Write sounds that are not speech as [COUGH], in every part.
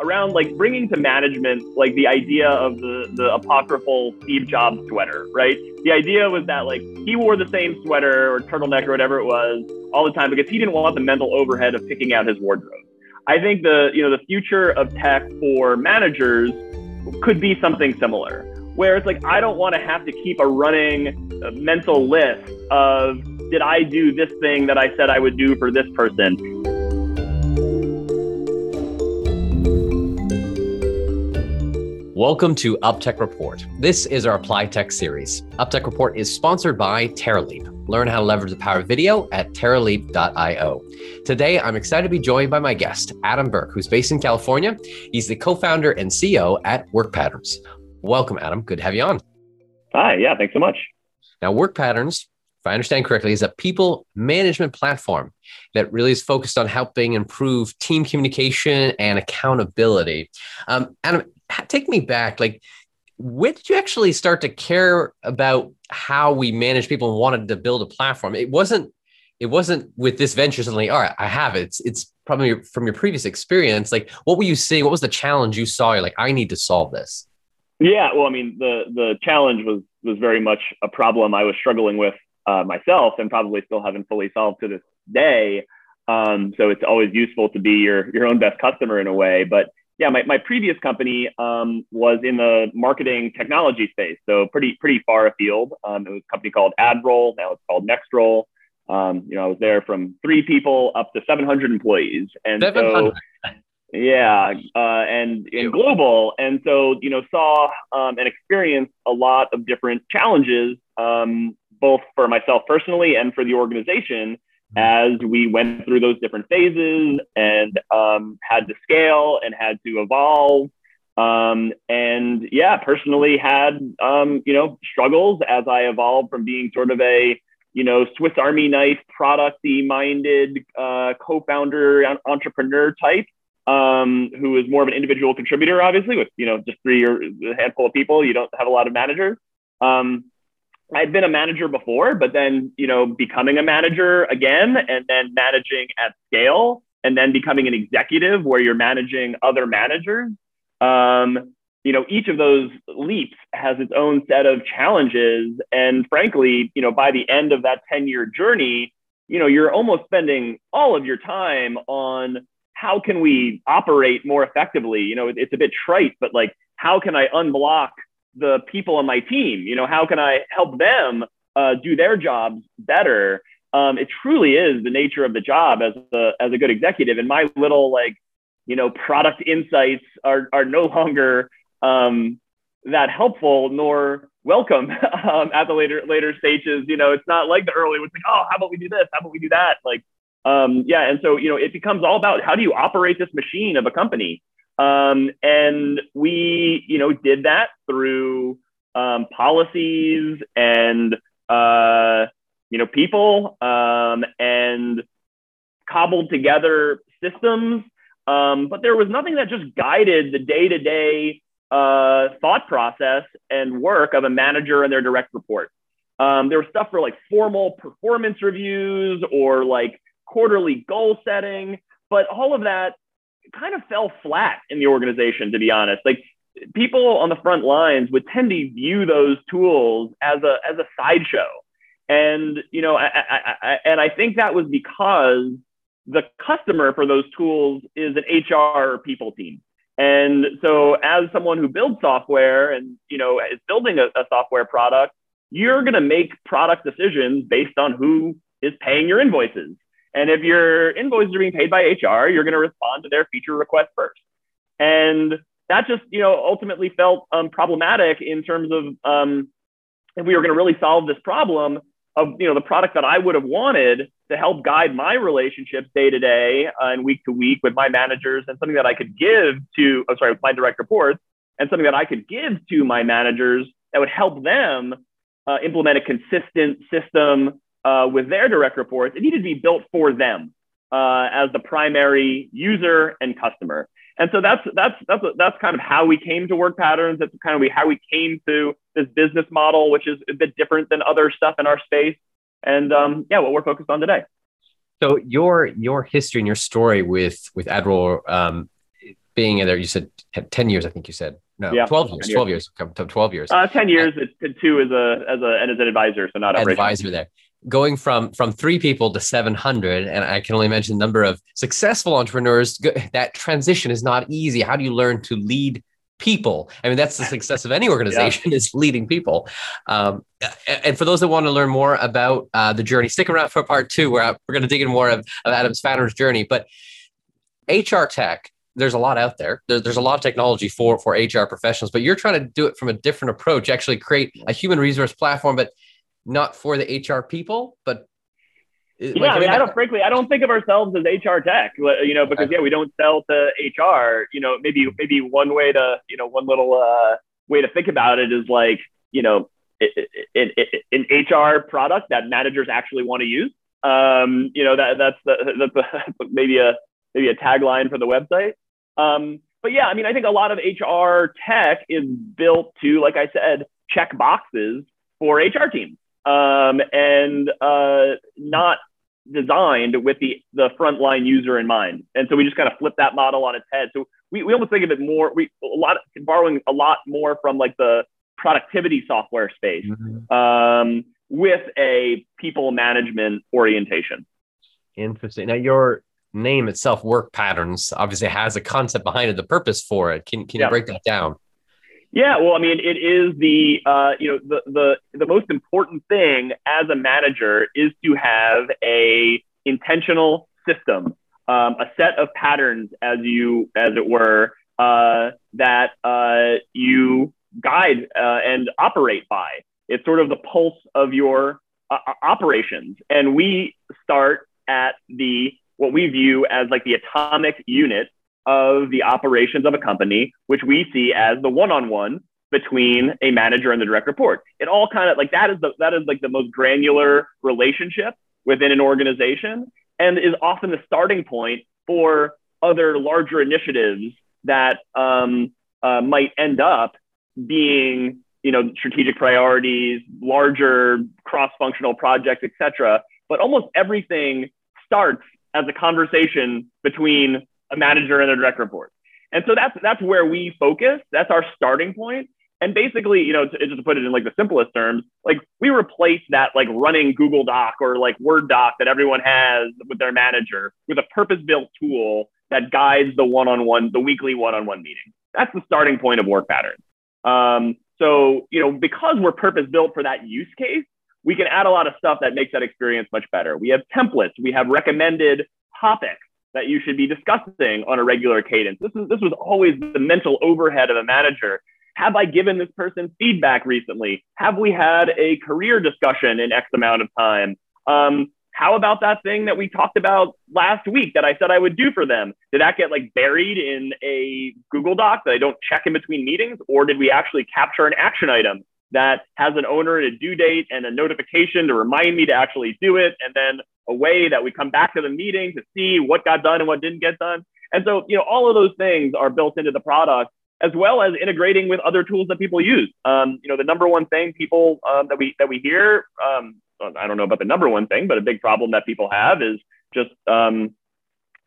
around like bringing to management like the idea of the the apocryphal Steve Jobs sweater, right? The idea was that like he wore the same sweater or turtleneck or whatever it was all the time because he didn't want the mental overhead of picking out his wardrobe. I think the you know the future of tech for managers could be something similar, where it's like I don't want to have to keep a running uh, mental list of did I do this thing that I said I would do for this person Welcome to UpTech Report. This is our Apply Tech series. UpTech Report is sponsored by Terraleap. Learn how to leverage the power of video at terraleap.io. Today, I'm excited to be joined by my guest, Adam Berke, who's based in California. He's the co founder and CEO at Work Patterns. Welcome, Adam. Good to have you on. Hi, yeah, thanks so much. Now, Work Patterns, if I understand correctly, is a people management platform that really is focused on helping improve team communication and accountability. Um, Adam, take me back. Like, when did you actually start to care about how we manage people and wanted to build a platform? It wasn't. It wasn't with this venture suddenly. All right, I have it. It's, it's probably from your previous experience. Like, what were you seeing? What was the challenge you saw? You're like, I need to solve this. Yeah, well, I mean, the the challenge was was very much a problem I was struggling with uh, myself, and probably still haven't fully solved to this day. Um, so it's always useful to be your your own best customer in a way. But yeah, my, my previous company um, was in the marketing technology space, so pretty pretty far afield. Um, it was a company called AdRoll, now it's called NextRoll. Um, you know, I was there from three people up to 700 employees, and 700. so yeah, uh, and in global, and so you know, saw um, and experienced a lot of different challenges, um, both for myself personally and for the organization as we went through those different phases and um, had to scale and had to evolve. Um, and yeah, personally had, um, you know, struggles as I evolved from being sort of a, you know, Swiss Army knife, producty minded uh, co founder, entrepreneur type. Um, who is more of an individual contributor, obviously, with you know just three or a handful of people. You don't have a lot of managers. Um, I'd been a manager before, but then, you know, becoming a manager again and then managing at scale and then becoming an executive where you're managing other managers. Um, you know, each of those leaps has its own set of challenges. And frankly, you know, by the end of that 10 year journey, you know, you're almost spending all of your time on how can we operate more effectively? You know, it's a bit trite, but like, how can I unblock the people on my team? You know, how can I help them uh, do their jobs better? Um, it truly is the nature of the job as a as a good executive. And my little like, you know, product insights are are no [LAUGHS] longer um, that helpful nor welcome [LAUGHS] um, at the later later stages. You know, it's not like the early. It's like, oh, how about we do this? How about we do that? Like, um, yeah. And so you know, it becomes all about how do you operate this machine of a company. Um, and we, you know, did that through um, policies and, uh, you know, people um, and cobbled together systems. Um, but there was nothing that just guided the day to day thought process and work of a manager and their direct report. Um, there was stuff for like formal performance reviews or like quarterly goal setting, but all of that kind of fell flat in the organization, to be honest. Like people on the front lines would tend to view those tools as a as a sideshow, and you know, I, I, I, and I think that was because the customer for those tools is an HR people team. And so, as someone who builds software and you know is building a, a software product, you're going to make product decisions based on who is paying your invoices. And if your invoices are being paid by HR, you're going to respond to their feature request first. And that just, you know, ultimately felt um, problematic in terms of um, if we were going to really solve this problem of, you know, the product that I would have wanted to help guide my relationships day to day and week to week with my managers and something that I could give to, I'm sorry, with my direct reports and something that I could give to my managers that would help them uh, implement a consistent system uh, with their direct reports, it needed to be built for them uh, as the primary user and customer. And so that's that's that's that's kind of how we came to work patterns. That's kind of how we came to this business model, which is a bit different than other stuff in our space. And um, yeah, what we're focused on today. So your your history and your story with with AdRoll um, being in there, you said 10 years, I think you said. No, yeah, 12 years, 12 years, 12 years. Uh, 10 years, and, two as a, as a, and as an advisor. So not a advisor there. Going from, from three people to 700. And I can only mention the number of successful entrepreneurs. That transition is not easy. How do you learn to lead people. I mean, that's the [LAUGHS] success of any organization yeah. is leading people. Um, and for those that want to learn more about uh, the journey, stick around for part two, where we're going to dig in more of, of Adam's founder's journey. But HR tech, there's a lot out there. there. There's a lot of technology for for HR professionals, but you're trying to do it from a different approach. Actually, create a human resource platform, but not for the HR people, but yeah, I mean, I don't frankly, I don't think of ourselves as HR tech, you know, because yeah, we don't sell to HR. You know, maybe maybe one way to, you know, one little uh, way to think about it is like, you know, an HR product that managers actually want to use. Um, you know, that that's the, that's a, [LAUGHS] maybe a maybe a tagline for the website. Um, but yeah, I mean, I think a lot of HR tech is built to, like I said, check boxes for HR teams um, and uh, not designed with the the frontline user in mind. And so we just kind of flip that model on its head. So we, we almost think of it more we a lot of, borrowing a lot more from like the productivity software space mm-hmm. um, with a people management orientation. Interesting. Now your name itself, work patterns, obviously has a concept behind it, the purpose for it. Can can you break that down? Yeah, well, I mean, it is the uh, you know the the the most important thing as a manager is to have a intentional system, um, a set of patterns, as you as it were, uh, that uh, you guide uh, and operate by. It's sort of the pulse of your uh, operations, and we start at the what we view as like the atomic unit of the operations of a company, which we see as the one-on-one between a manager and the direct report. It all kind of like that is the that is like the most granular relationship within an organization and is often the starting point for other larger initiatives that um, uh, might end up being you know strategic priorities larger cross-functional projects etc but almost everything starts as a conversation between a manager and a direct report. And so that's that's where we focus. That's our starting point. And basically, you know, to, just to put it in like the simplest terms, like we replace that like running Google Doc or like Word doc that everyone has with their manager with a purpose-built tool that guides the one-on-one, the weekly one-on-one meeting. That's the starting point of work patterns. Um, so, you know, because we're purpose-built for that use case, we can add a lot of stuff that makes that experience much better. We have templates, we have recommended topics that you should be discussing on a regular cadence. This is this was always the mental overhead of a manager. Have I given this person feedback recently? Have we had a career discussion in X amount of time? Um, how about that thing that we talked about last week that I said I would do for them? Did that get like buried in a Google Doc that I don't check in between meetings? Or did we actually capture an action item that has an owner and a due date and a notification to remind me to actually do it? And then a way that we come back to the meeting to see what got done and what didn't get done. And so, you know, all of those things are built into the product as well as integrating with other tools that people use. Um, you know, the number one thing people um, that we that we hear, um, I don't know about the number one thing, but a big problem that people have is just um,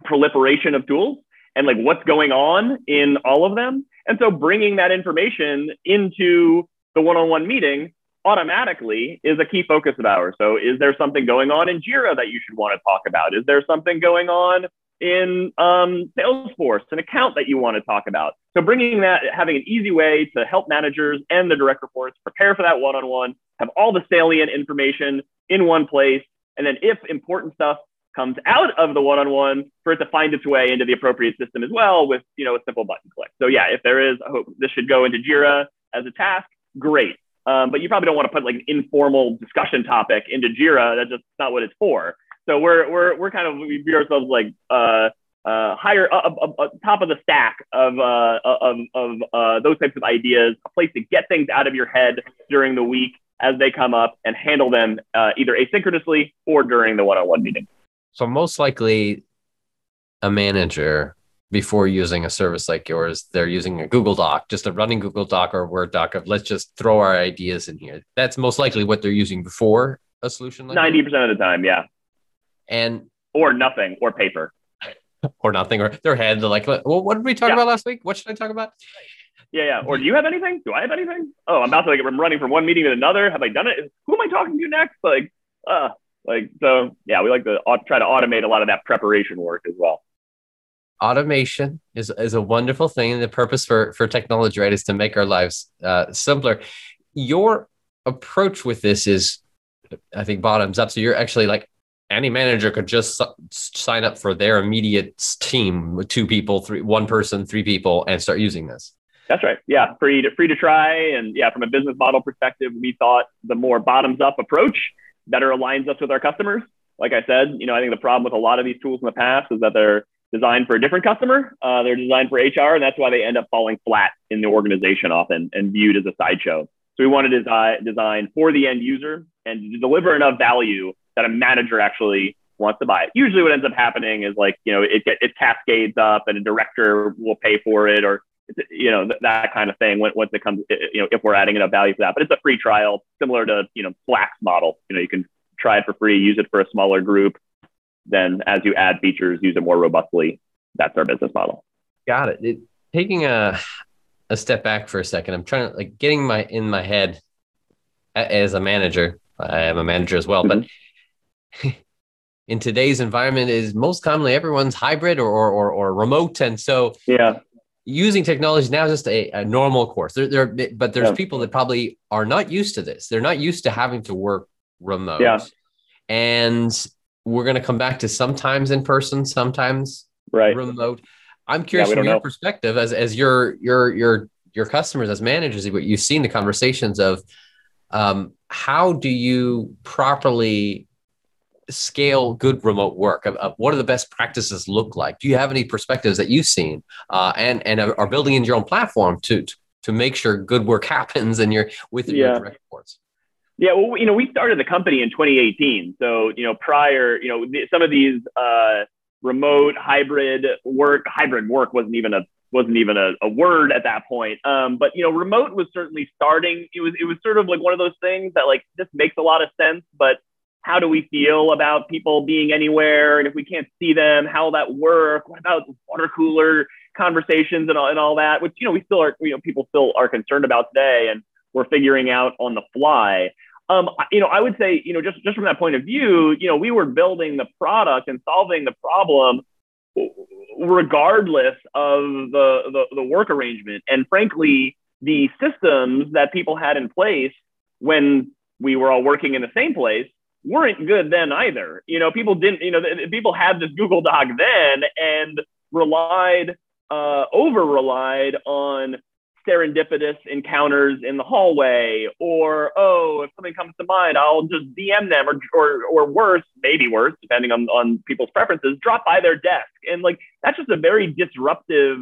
proliferation of tools and like what's going on in all of them. And so, bringing that information into the one-on-one meeting automatically is a key focus of ours. So, is there something going on in Jira that you should want to talk about? Is there something going on in um, Salesforce, an account that you want to talk about? So, bringing that, having an easy way to help managers and the direct reports prepare for that one on one, have all the salient information in one place. And then, if important stuff comes out of the one on one, for it to find its way into the appropriate system as well with you know a simple button click. So, yeah, if there is, I hope this should go into Jira as a task. Great. Um, but you probably don't want to put like an informal discussion topic into Jira. That's just not what it's for. So we're we're we're kind of we view ourselves like uh, uh, higher top of the stack of uh, of of uh, those types of ideas, a place to get things out of your head during the week as they come up and handle them uh, either asynchronously or during the one-on-one meeting. So most likely, a manager before using a service like yours, they're using a Google Doc, just a running Google Doc or Word doc of let's just throw our ideas in here. That's most likely what they're using before a solution like 90% of the time, yeah. And or nothing or paper. [LAUGHS] or nothing, or their head. They're like, well, what did we talk yeah. about last week? What should I talk about? Yeah, yeah. Or do you have anything? Do I have anything? Oh, I'm about to like I'm running from one meeting to another. Have I done it? Who am I talking to next? Like, uh, like so. Yeah, we like to try to automate a lot of that preparation work as well. Automation is is a wonderful thing, and the purpose for for technology, right, is to make our lives uh, simpler. Your approach with this is, I think, bottoms up. So you're actually like any manager could just sign up for their immediate team with two people, three, one person, three people, and start using this. That's right. Yeah, free to free to try, and yeah, from a business model perspective, we thought the more bottoms up approach better aligns us with our customers. Like I said, you know, I think the problem with a lot of these tools in the past is that they're designed for a different customer. Uh, they're designed for HR, and that's why they end up falling flat in the organization often and viewed as a sideshow. So we want to design, design for the end user and deliver enough value that a manager actually wants to buy it. Usually, what ends up happening is like you know it it cascades up, and a director will pay for it, or you know, th- that kind of thing once it comes, you know, if we're adding enough value for that. But it's a free trial, similar to, you know, Slack's model. You know, you can try it for free, use it for a smaller group. Then as you add features, use it more robustly. That's our business model. Got it. it taking a, a step back for a second, I'm trying to like getting my in my head as a manager. I am a manager as well, mm-hmm. but [LAUGHS] in today's environment is most commonly everyone's hybrid or, or, or remote. And so yeah, using technology now is just a, a normal course. There, there, but there's yeah. people that probably are not used to this. They're not used to having to work remote. Yeah. And we're going to come back to sometimes in person, sometimes right. remote. I'm curious yeah, from your know. perspective as, as your, your, your, your customers as managers, what you've seen the conversations of um, how do you properly scale good remote work? Uh, what do the best practices look like? Do you have any perspectives that you've seen uh, and and are building in your own platform to to make sure good work [LAUGHS] happens and you're with yeah. your direct reports? Yeah, well, you know, we started the company in 2018. So, you know, prior, you know, some of these uh, remote hybrid work, hybrid work wasn't even a wasn't even a, a word at that point. Um, but you know, remote was certainly starting. It was it was sort of like one of those things that like just makes a lot of sense, but how do we feel about people being anywhere? And if we can't see them, how will that work? What about water cooler conversations and all, and all that, which, you know, we still are, you know, people still are concerned about today and we're figuring out on the fly. Um, you know, I would say, you know, just, just from that point of view, you know, we were building the product and solving the problem regardless of the, the, the work arrangement. And frankly, the systems that people had in place when we were all working in the same place weren't good then either. You know, people didn't, you know, people had this Google Doc then and relied, uh, over relied on serendipitous encounters in the hallway or, oh, if something comes to mind, I'll just DM them or, or, or worse, maybe worse, depending on, on people's preferences, drop by their desk. And like, that's just a very disruptive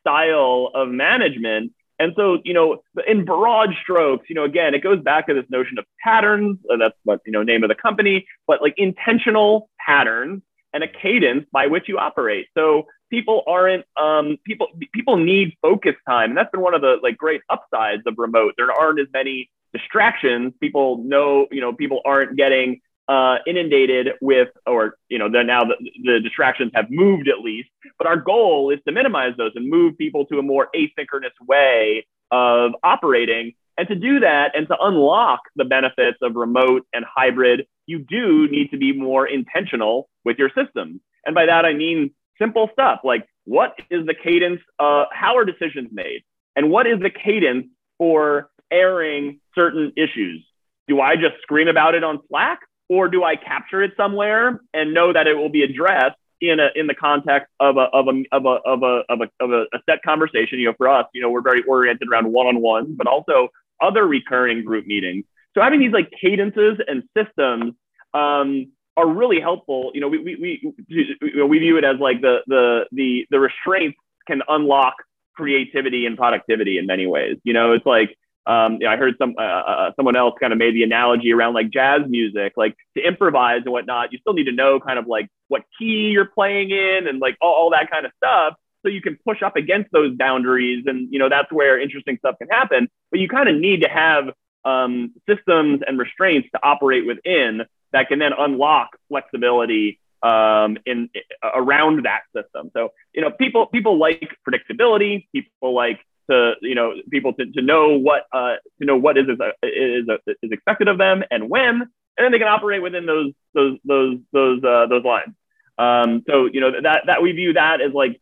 style of management and so, you know, in broad strokes, you know, again, it goes back to this notion of patterns. Uh, that's what, you know, name of the company, but like intentional patterns and a cadence by which you operate. So people aren't, um, people, people need focus time. And that's been one of the like great upsides of remote. There aren't as many distractions. People know, you know, people aren't getting uh, inundated with, or you know, now the, the distractions have moved at least. But our goal is to minimize those and move people to a more asynchronous way of operating. And to do that and to unlock the benefits of remote and hybrid, you do need to be more intentional with your systems. And by that, I mean simple stuff like what is the cadence? Uh, how are decisions made? And what is the cadence for airing certain issues? Do I just scream about it on Slack? or do I capture it somewhere and know that it will be addressed in a in the context of a of a of a of a of a, of a, a set conversation? You know, for us, you know, we're very oriented around one on one, but also other recurring group meetings. So having these like cadences and systems um, are really helpful. You know, we we we we view it as like the the the the restraints can unlock creativity and productivity in many ways. You know, it's like um, you know, I heard some uh, uh, uh, someone else kind of made the analogy around like jazz music, like to improvise and whatnot. You still need to know kind of like what key you're playing in and like all, all that kind of stuff, so you can push up against those boundaries. And you know that's where interesting stuff can happen. But you kind of need to have um, systems and restraints to operate within that can then unlock flexibility um, in around that system. So you know, people people like predictability. People like to you know people to, to know what uh, to know what is is, is is expected of them and when, and then they can operate within those those those those uh, those lines. Um, so you know that that we view that as like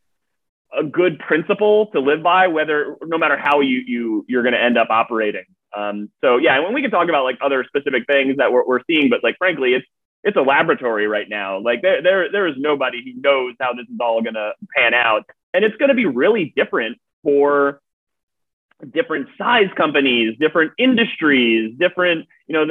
a good principle to live by, whether no matter how you you you're going to end up operating. Um, so yeah, and when we can talk about like other specific things that we're, we're seeing, but like frankly, it's it's a laboratory right now. Like there there there is nobody who knows how this is all to pan out, and it's to be really different for different size companies, different industries, different you know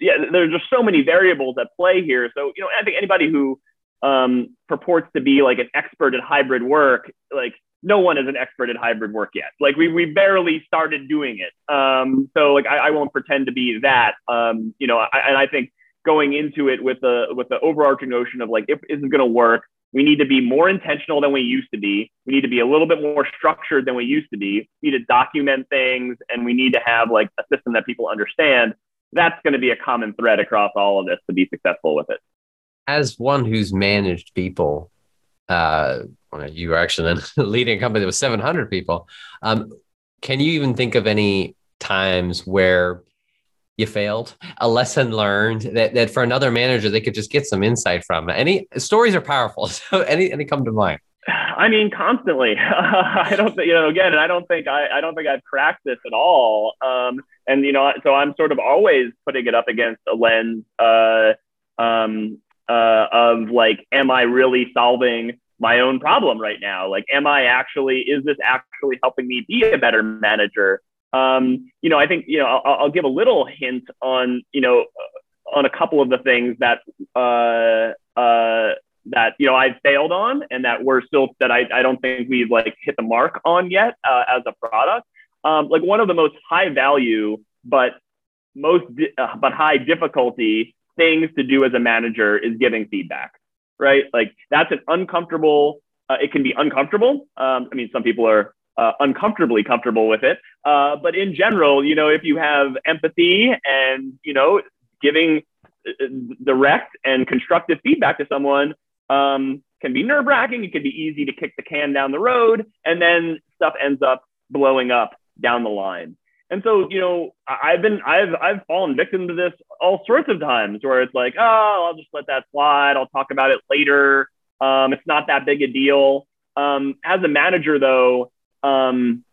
yeah. There's just so many variables at play here. So you know, I think anybody who um, purports to be like an expert at hybrid work, like no one is an expert at hybrid work yet. Like we, we barely started doing it. Um, so like I, I won't pretend to be that. Um, you know, I, and I think going into it with the with the overarching notion of like if it going to work, we need to be more intentional than we used to be. We need to be a little bit more structured than we used to be. We need to document things, and we need to have like a system that people understand. That's going to be a common thread across all of this to be successful with it. As one who's managed people, uh, you were actually then [LAUGHS] leading a company with 700 people. Um, can you even think of any times where you failed, a lesson learned that, that for another manager they could just get some insight from? Any stories are powerful. [LAUGHS] So any any come to mind? I mean, constantly. [LAUGHS] I don't think you know. Again, and I don't think I, I don't think I've cracked this at all. Um, and you know, so I'm sort of always putting it up against a lens uh, um, uh, of like, am I really solving my own problem right now? Like, am I actually, is this actually helping me be a better manager? Um, you know, I think, you know, I'll, I'll give a little hint on, you know, on a couple of the things that, uh, uh, that you know I've failed on, and that we're still that I, I don't think we've like hit the mark on yet uh, as a product. Um, like one of the most high value but most di- uh, but high difficulty things to do as a manager is giving feedback right? Like that's an uncomfortable. Uh, it can be uncomfortable. Um, I mean, some people are uh, uncomfortably comfortable with it, uh, but in general, you know, if you have empathy and you know, giving uh, direct and constructive feedback to someone um, can be nerve wracking. It can be easy to kick the can down the road, and then stuff ends up blowing up down the line. And so, you know, I've been, I've, I've fallen victim to this all sorts of times where it's like, oh, I'll just let that slide. I'll talk about it later. Um, it's not that big a deal. Um, as a manager, though, um,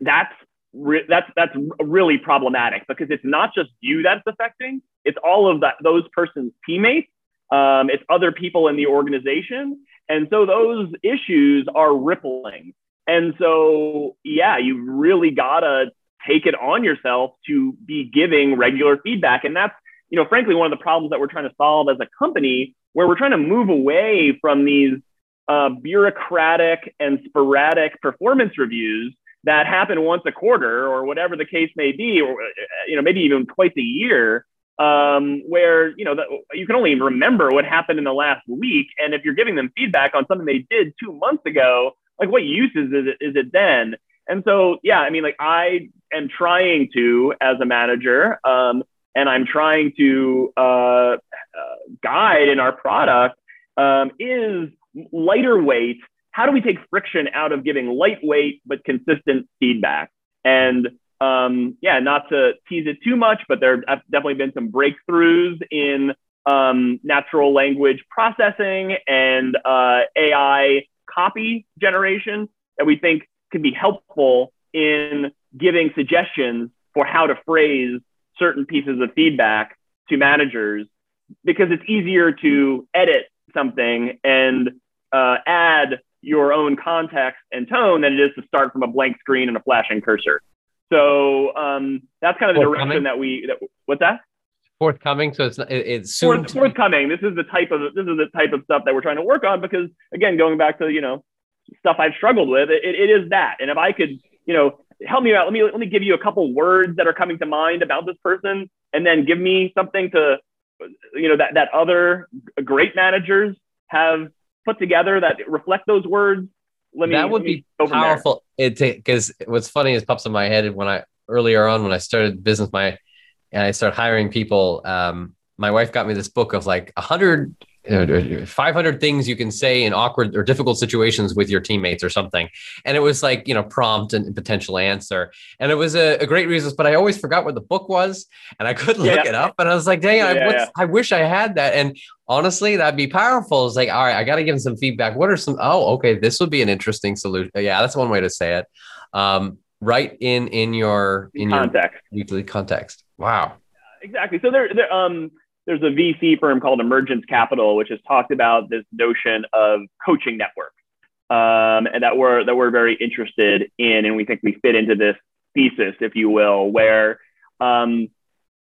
that's re- that's that's really problematic because it's not just you that's affecting; it's all of that those person's teammates, um, it's other people in the organization, and so those issues are rippling. And so, yeah, you really gotta take it on yourself to be giving regular feedback. And that's, you know, frankly, one of the problems that we're trying to solve as a company, where we're trying to move away from these uh, bureaucratic and sporadic performance reviews that happen once a quarter or whatever the case may be, or, uh, you know, maybe even twice a year. Um, where you know the, you can only remember what happened in the last week, and if you're giving them feedback on something they did two months ago, like what use is it, is it then? And so, yeah, I mean, like I am trying to, as a manager, um, and I'm trying to uh, uh, guide in our product um, is lighter weight. How do we take friction out of giving lightweight but consistent feedback? And um, yeah, not to tease it too much, but there have definitely been some breakthroughs in um, natural language processing and uh, AI copy generation that we think can be helpful in giving suggestions for how to phrase certain pieces of feedback to managers because it's easier to edit something and uh, add your own context and tone than it is to start from a blank screen and a flashing cursor. So um, that's kind of the direction that we. That, what's that? Forthcoming. So it's it's soon Forth, forthcoming. This is the type of this is the type of stuff that we're trying to work on because again, going back to you know stuff I've struggled with, it, it is that. And if I could, you know, help me out, let me let me give you a couple words that are coming to mind about this person, and then give me something to, you know, that that other great managers have put together that reflect those words. Let me, that would me be powerful. It because what's funny is pops in my head when I earlier on when I started business, my and I started hiring people. Um, my wife got me this book of like a hundred 500 things you can say in awkward or difficult situations with your teammates or something. And it was like, you know, prompt and potential answer. And it was a, a great resource, but I always forgot what the book was and I couldn't yeah. look it up. And I was like, dang, yeah, I, yeah. I wish I had that. And honestly, that'd be powerful. It's like, all right, I got to give him some feedback. What are some, oh, okay, this would be an interesting solution. Yeah, that's one way to say it. Um, right in, in your, in context. your weekly context. Wow. Exactly. So there, there, um, there's a VC firm called Emergence Capital, which has talked about this notion of coaching networks, um, and that we're that we're very interested in, and we think we fit into this thesis, if you will, where um,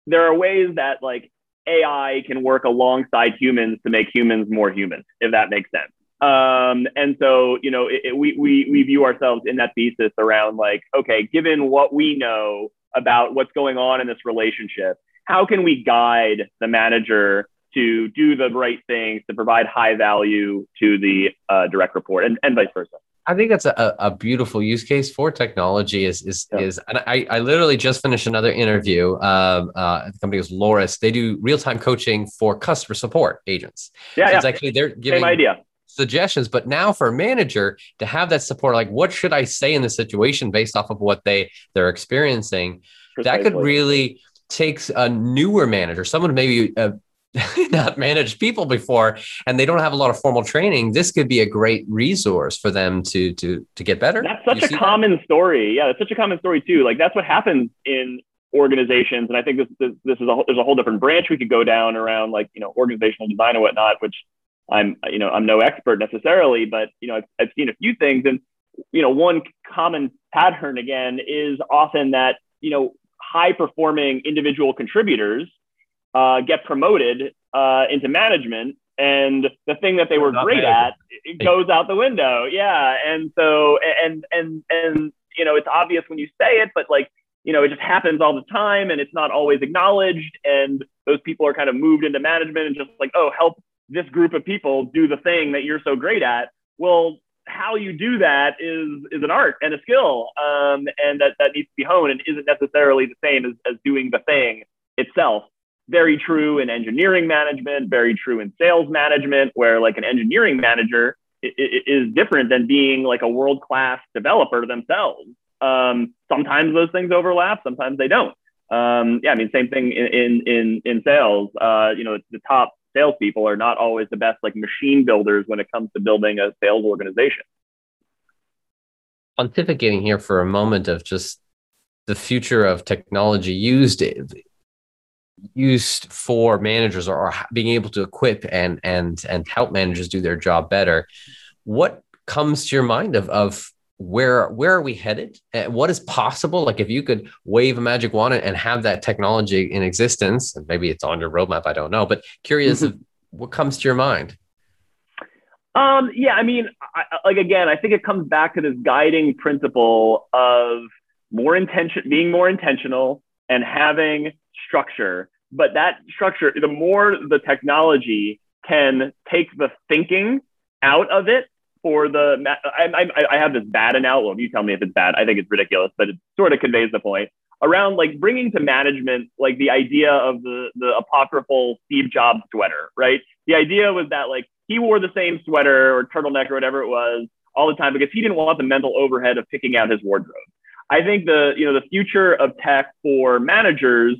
there are ways that like AI can work alongside humans to make humans more human, if that makes sense. Um, and so, you know, it, it, we, we, we view ourselves in that thesis around like, okay, given what we know about what's going on in this relationship, how can we guide the manager to do the right things to provide high value to the uh, direct report and, and vice versa I think that's a, a beautiful use case for technology. Is is yeah. is, and I, I literally just finished another interview. Um, uh, the company was Loris. They do real time coaching for customer support agents. Yeah, so yeah. It's actually they're giving Same idea suggestions, but now for a manager to have that support, like what should I say in the situation based off of what they they're experiencing, Precisely. that could really takes a newer manager, someone maybe uh, [LAUGHS] not managed people before, and they don't have a lot of formal training, this could be a great resource for them to to to get better. That's such a common that? story. Yeah, that's such a common story too. Like that's what happens in organizations, and I think this this, this is a there's a whole different branch we could go down around like you know organizational design and whatnot, which I'm you know I'm no expert necessarily, but you know I've, I've seen a few things, and you know one common pattern again is often that you know high performing individual contributors uh, get promoted uh, into management and the thing that they were great at it goes out the window. Yeah and so and and and you know it's obvious when you say it but like you know it just happens all the time and it's not always acknowledged and those people are kind of moved into management and just like oh help this group of people do the thing that you're so great at. Well how you do that is is an art and a skill, um, and that that needs to be honed and isn't necessarily the same as, as doing the thing itself. Very true in engineering management, very true in sales management, where like an engineering manager is different than being like a world class developer themselves. Um, sometimes those things overlap, sometimes they don't. Um, yeah, I mean, same thing in in in, in sales. Uh, you know, the top salespeople are not always the best like machine builders when it comes to building a sales organization. Pontificating here for a moment of just the future of technology used used for managers or, being able to equip and and and help managers do their job better. What comes to your mind of of where where are we headed? What is possible? Like if you could wave a magic wand and have that technology in existence and maybe it's on your roadmap i don't know but curious mm-hmm. of what comes to your mind. Um yeah i mean I, like again i think it comes back to this guiding principle of more intention being more intentional and having structure. But that structure the more the technology can take the thinking out of it for the I, I, I have this bad analogy. You tell me if it's bad. I think it's ridiculous, but it sort of conveys the point around like bringing to management like the idea of the the apocryphal Steve Jobs sweater, right? The idea was that like he wore the same sweater or turtleneck or whatever it was all the time because he didn't want the mental overhead of picking out his wardrobe. I think the you know the future of tech for managers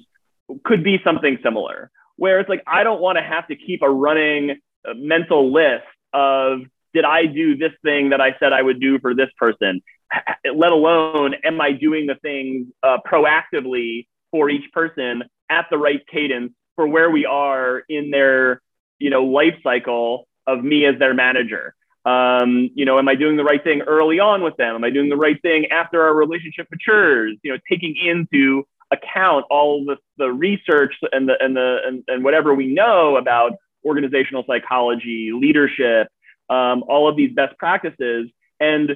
could be something similar, where it's like I don't want to have to keep a running uh, mental list of did I do this thing that I said I would do for this person? [SIGHS] Let alone, am I doing the things uh, proactively for each person at the right cadence for where we are in their, you know, life cycle of me as their manager? Um, you know, am I doing the right thing early on with them? Am I doing the right thing after our relationship matures? You know, taking into account all the, the research and the and the and, and whatever we know about organizational psychology, leadership, um, all of these best practices and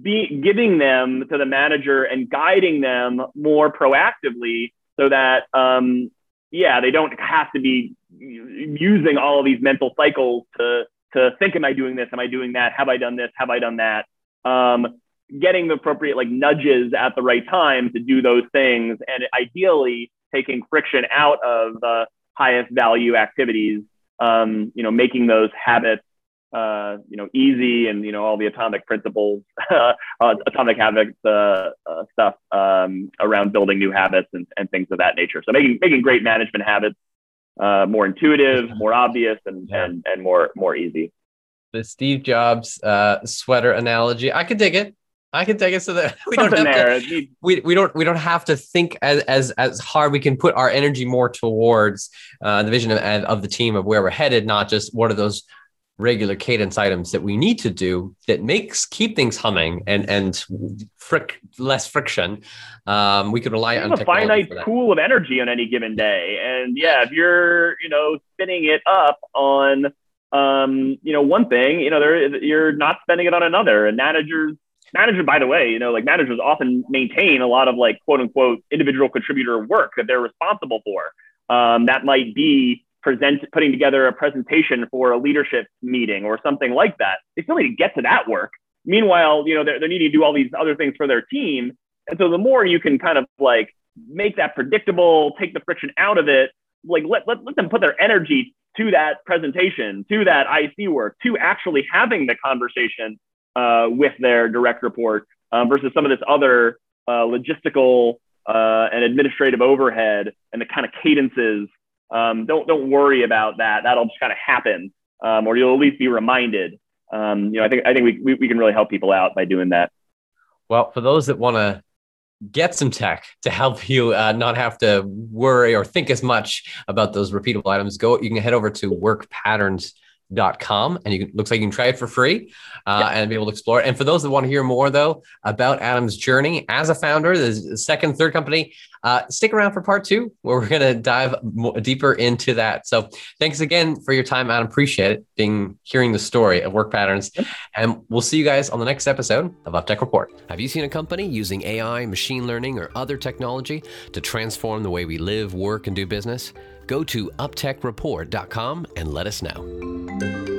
be giving them to the manager and guiding them more proactively so that um, yeah they don't have to be using all of these mental cycles to to think am i doing this? Am i doing that? Have i done this? Have i done that? Um, getting the appropriate like nudges at the right time to do those things and ideally taking friction out of the highest value activities um, you know, making those habits, uh, you know, easy and, you know, all the atomic principles, [LAUGHS] uh, atomic habits uh, uh, stuff um, around building new habits and, and things of that nature. So making, making great management habits uh, more intuitive, more obvious, and, yeah. and, and more, more easy. The Steve Jobs uh, sweater analogy, I could dig it. I can take it so that [LAUGHS] we don't have there. to we, we don't we don't have to think as as as hard. We can put our energy more towards uh, the vision of, of the team of where we're headed, not just what are those regular cadence items that we need to do that makes keep things humming and and frick less friction. Um, we could rely on a finite pool of energy on any given day, and yeah, if you're you know spinning it up on um, you know one thing, you know there you're not spending it on another, and managers manager, by the way, you know, like managers often maintain a lot of like quote unquote individual contributor work that they're responsible for. Um, that might be present putting together a presentation for a leadership meeting or something like that. They still need to get to that work. Meanwhile, you know, they're, they're needing to do all these other things for their team. And so the more you can kind of like make that predictable, take the friction out of it, like let, let, let them put their energy to that presentation, to that IC work, to actually having the conversation uh, with their direct report um, versus some of this other uh, logistical uh, and administrative overhead and the kind of cadences. Um, don't don't worry about that. That'll just kind of happen, um, or you'll at least be reminded. Um, you know, I think I think we, we, we can really help people out by doing that. Well, for those that want to get some tech to help [LAUGHS] you uh, not have to worry or think as much about those repeatable items, go. You can head over to Work Patterns dot com and you can, looks like you can try it for free uh, yeah. and be able to explore it. And for those that want to hear more though about Adam's journey as a founder, the second, third company, uh, stick around for part two where we're going to dive more, deeper into that. So thanks again for your time, Adam. Appreciate it being hearing the story of work patterns. Yep. And we'll see you guys on the next episode of UpTech Report. Have you seen a company using AI, machine learning, or other technology to transform the way we live, work, and do business? Go to uptechreport.com and let us know.